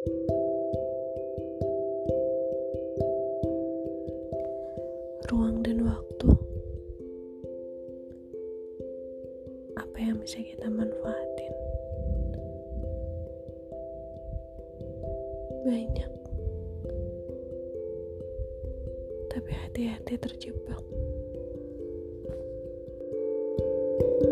Ruang dan waktu, apa yang bisa kita manfaatin? Banyak, tapi hati-hati terjebak. thank you